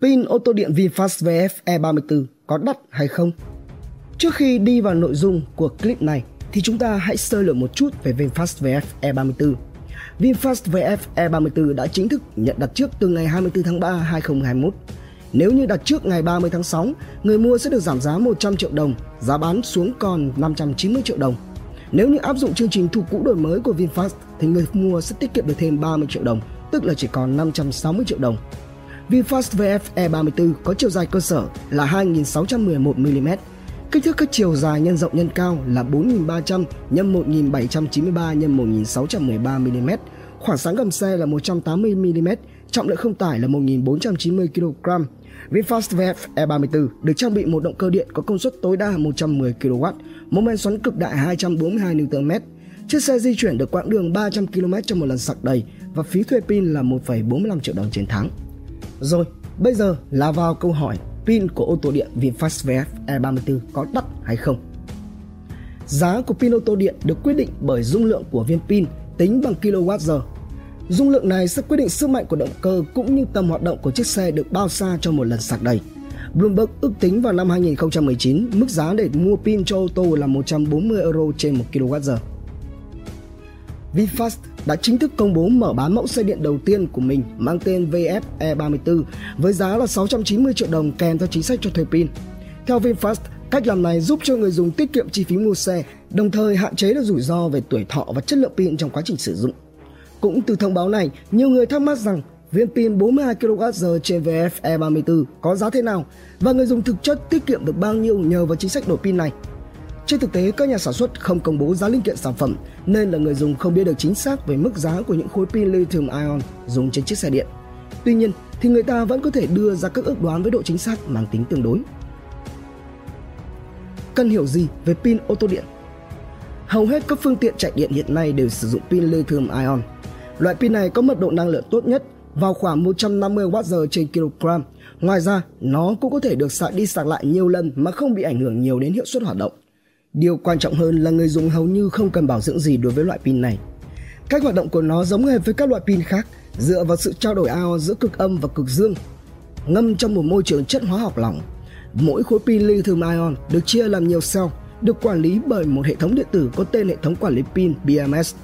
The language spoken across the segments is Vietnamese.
Pin ô tô điện VinFast VF E34 có đắt hay không? Trước khi đi vào nội dung của clip này thì chúng ta hãy sơ lược một chút về VinFast VF E34. VinFast VF E34 đã chính thức nhận đặt trước từ ngày 24 tháng 3 2021. Nếu như đặt trước ngày 30 tháng 6, người mua sẽ được giảm giá 100 triệu đồng, giá bán xuống còn 590 triệu đồng. Nếu như áp dụng chương trình thu cũ đổi mới của VinFast thì người mua sẽ tiết kiệm được thêm 30 triệu đồng, tức là chỉ còn 560 triệu đồng. VinFast VF E34 có chiều dài cơ sở là 2.611mm, kích thước các chiều dài nhân rộng nhân cao là 4.300 x 1.793 x 1.613mm, khoảng sáng gầm xe là 180mm, trọng lượng không tải là 1.490 kg. VinFast VF E34 được trang bị một động cơ điện có công suất tối đa 110 kW, mô men xoắn cực đại 242 Nm. Chiếc xe di chuyển được quãng đường 300 km trong một lần sạc đầy và phí thuê pin là 1,45 triệu đồng trên tháng. Rồi, bây giờ là vào câu hỏi pin của ô tô điện VinFast VF E34 có đắt hay không? Giá của pin ô tô điện được quyết định bởi dung lượng của viên pin tính bằng kWh. Dung lượng này sẽ quyết định sức mạnh của động cơ cũng như tầm hoạt động của chiếc xe được bao xa cho một lần sạc đầy. Bloomberg ước tính vào năm 2019 mức giá để mua pin cho ô tô là 140 euro trên 1 kWh. VinFast đã chính thức công bố mở bán mẫu xe điện đầu tiên của mình mang tên VF E34 với giá là 690 triệu đồng kèm theo chính sách cho thuê pin. Theo VinFast, cách làm này giúp cho người dùng tiết kiệm chi phí mua xe, đồng thời hạn chế được rủi ro về tuổi thọ và chất lượng pin trong quá trình sử dụng. Cũng từ thông báo này, nhiều người thắc mắc rằng viên pin 42 kWh trên VF E34 có giá thế nào và người dùng thực chất tiết kiệm được bao nhiêu nhờ vào chính sách đổi pin này. Trên thực tế, các nhà sản xuất không công bố giá linh kiện sản phẩm nên là người dùng không biết được chính xác về mức giá của những khối pin lithium ion dùng trên chiếc xe điện. Tuy nhiên, thì người ta vẫn có thể đưa ra các ước đoán với độ chính xác mang tính tương đối. Cần hiểu gì về pin ô tô điện? Hầu hết các phương tiện chạy điện hiện nay đều sử dụng pin lithium ion. Loại pin này có mật độ năng lượng tốt nhất vào khoảng 150 Wh trên kg. Ngoài ra, nó cũng có thể được sạc đi sạc lại nhiều lần mà không bị ảnh hưởng nhiều đến hiệu suất hoạt động. Điều quan trọng hơn là người dùng hầu như không cần bảo dưỡng gì đối với loại pin này. Cách hoạt động của nó giống hệt với các loại pin khác, dựa vào sự trao đổi ion giữa cực âm và cực dương, ngâm trong một môi trường chất hóa học lỏng. Mỗi khối pin lithium ion được chia làm nhiều cell, được quản lý bởi một hệ thống điện tử có tên hệ thống quản lý pin BMS.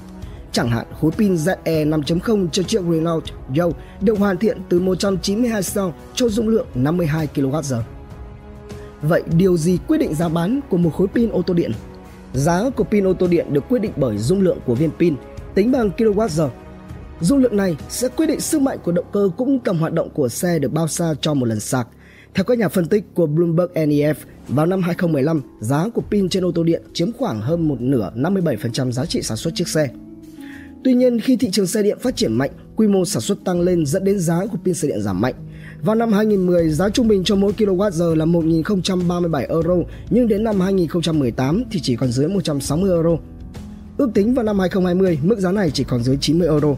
Chẳng hạn khối pin ZE 5.0 cho chiếc Renault Yo được hoàn thiện từ 192 cell cho dung lượng 52 kWh. Vậy điều gì quyết định giá bán của một khối pin ô tô điện? Giá của pin ô tô điện được quyết định bởi dung lượng của viên pin tính bằng kWh. Dung lượng này sẽ quyết định sức mạnh của động cơ cũng tầm hoạt động của xe được bao xa cho một lần sạc. Theo các nhà phân tích của Bloomberg NEF, vào năm 2015, giá của pin trên ô tô điện chiếm khoảng hơn một nửa 57% giá trị sản xuất chiếc xe. Tuy nhiên, khi thị trường xe điện phát triển mạnh, quy mô sản xuất tăng lên dẫn đến giá của pin xe điện giảm mạnh. Vào năm 2010, giá trung bình cho mỗi kWh là 1.037 euro, nhưng đến năm 2018 thì chỉ còn dưới 160 euro. Ước tính vào năm 2020, mức giá này chỉ còn dưới 90 euro.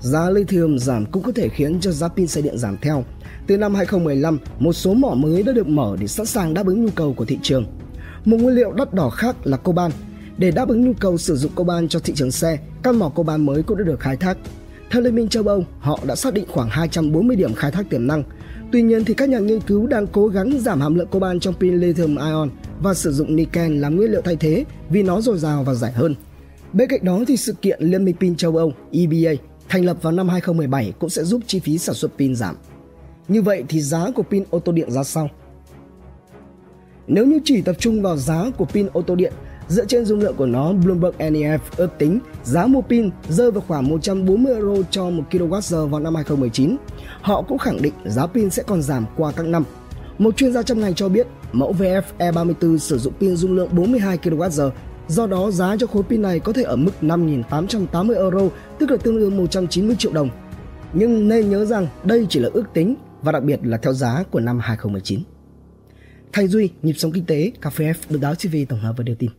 Giá lithium giảm cũng có thể khiến cho giá pin xe điện giảm theo. Từ năm 2015, một số mỏ mới đã được mở để sẵn sàng đáp ứng nhu cầu của thị trường. Một nguyên liệu đắt đỏ khác là coban. Để đáp ứng nhu cầu sử dụng coban cho thị trường xe, các mỏ coban mới cũng đã được khai thác. Theo Liên minh châu Âu, họ đã xác định khoảng 240 điểm khai thác tiềm năng. Tuy nhiên thì các nhà nghiên cứu đang cố gắng giảm hàm lượng coban trong pin lithium ion và sử dụng niken làm nguyên liệu thay thế vì nó dồi dào và rẻ hơn. Bên cạnh đó thì sự kiện Liên minh pin châu Âu EBA thành lập vào năm 2017 cũng sẽ giúp chi phí sản xuất pin giảm. Như vậy thì giá của pin ô tô điện ra sao? Nếu như chỉ tập trung vào giá của pin ô tô điện Dựa trên dung lượng của nó, Bloomberg NEF ước tính giá mua pin rơi vào khoảng 140 euro cho 1 kWh vào năm 2019. Họ cũng khẳng định giá pin sẽ còn giảm qua các năm. Một chuyên gia trong ngành cho biết mẫu VF E34 sử dụng pin dung lượng 42 kWh, do đó giá cho khối pin này có thể ở mức 5.880 euro, tức là tương đương 190 triệu đồng. Nhưng nên nhớ rằng đây chỉ là ước tính và đặc biệt là theo giá của năm 2019. Thành Duy, nhịp sống kinh tế, Cà phê F được đáo TV tổng hợp và đưa tin.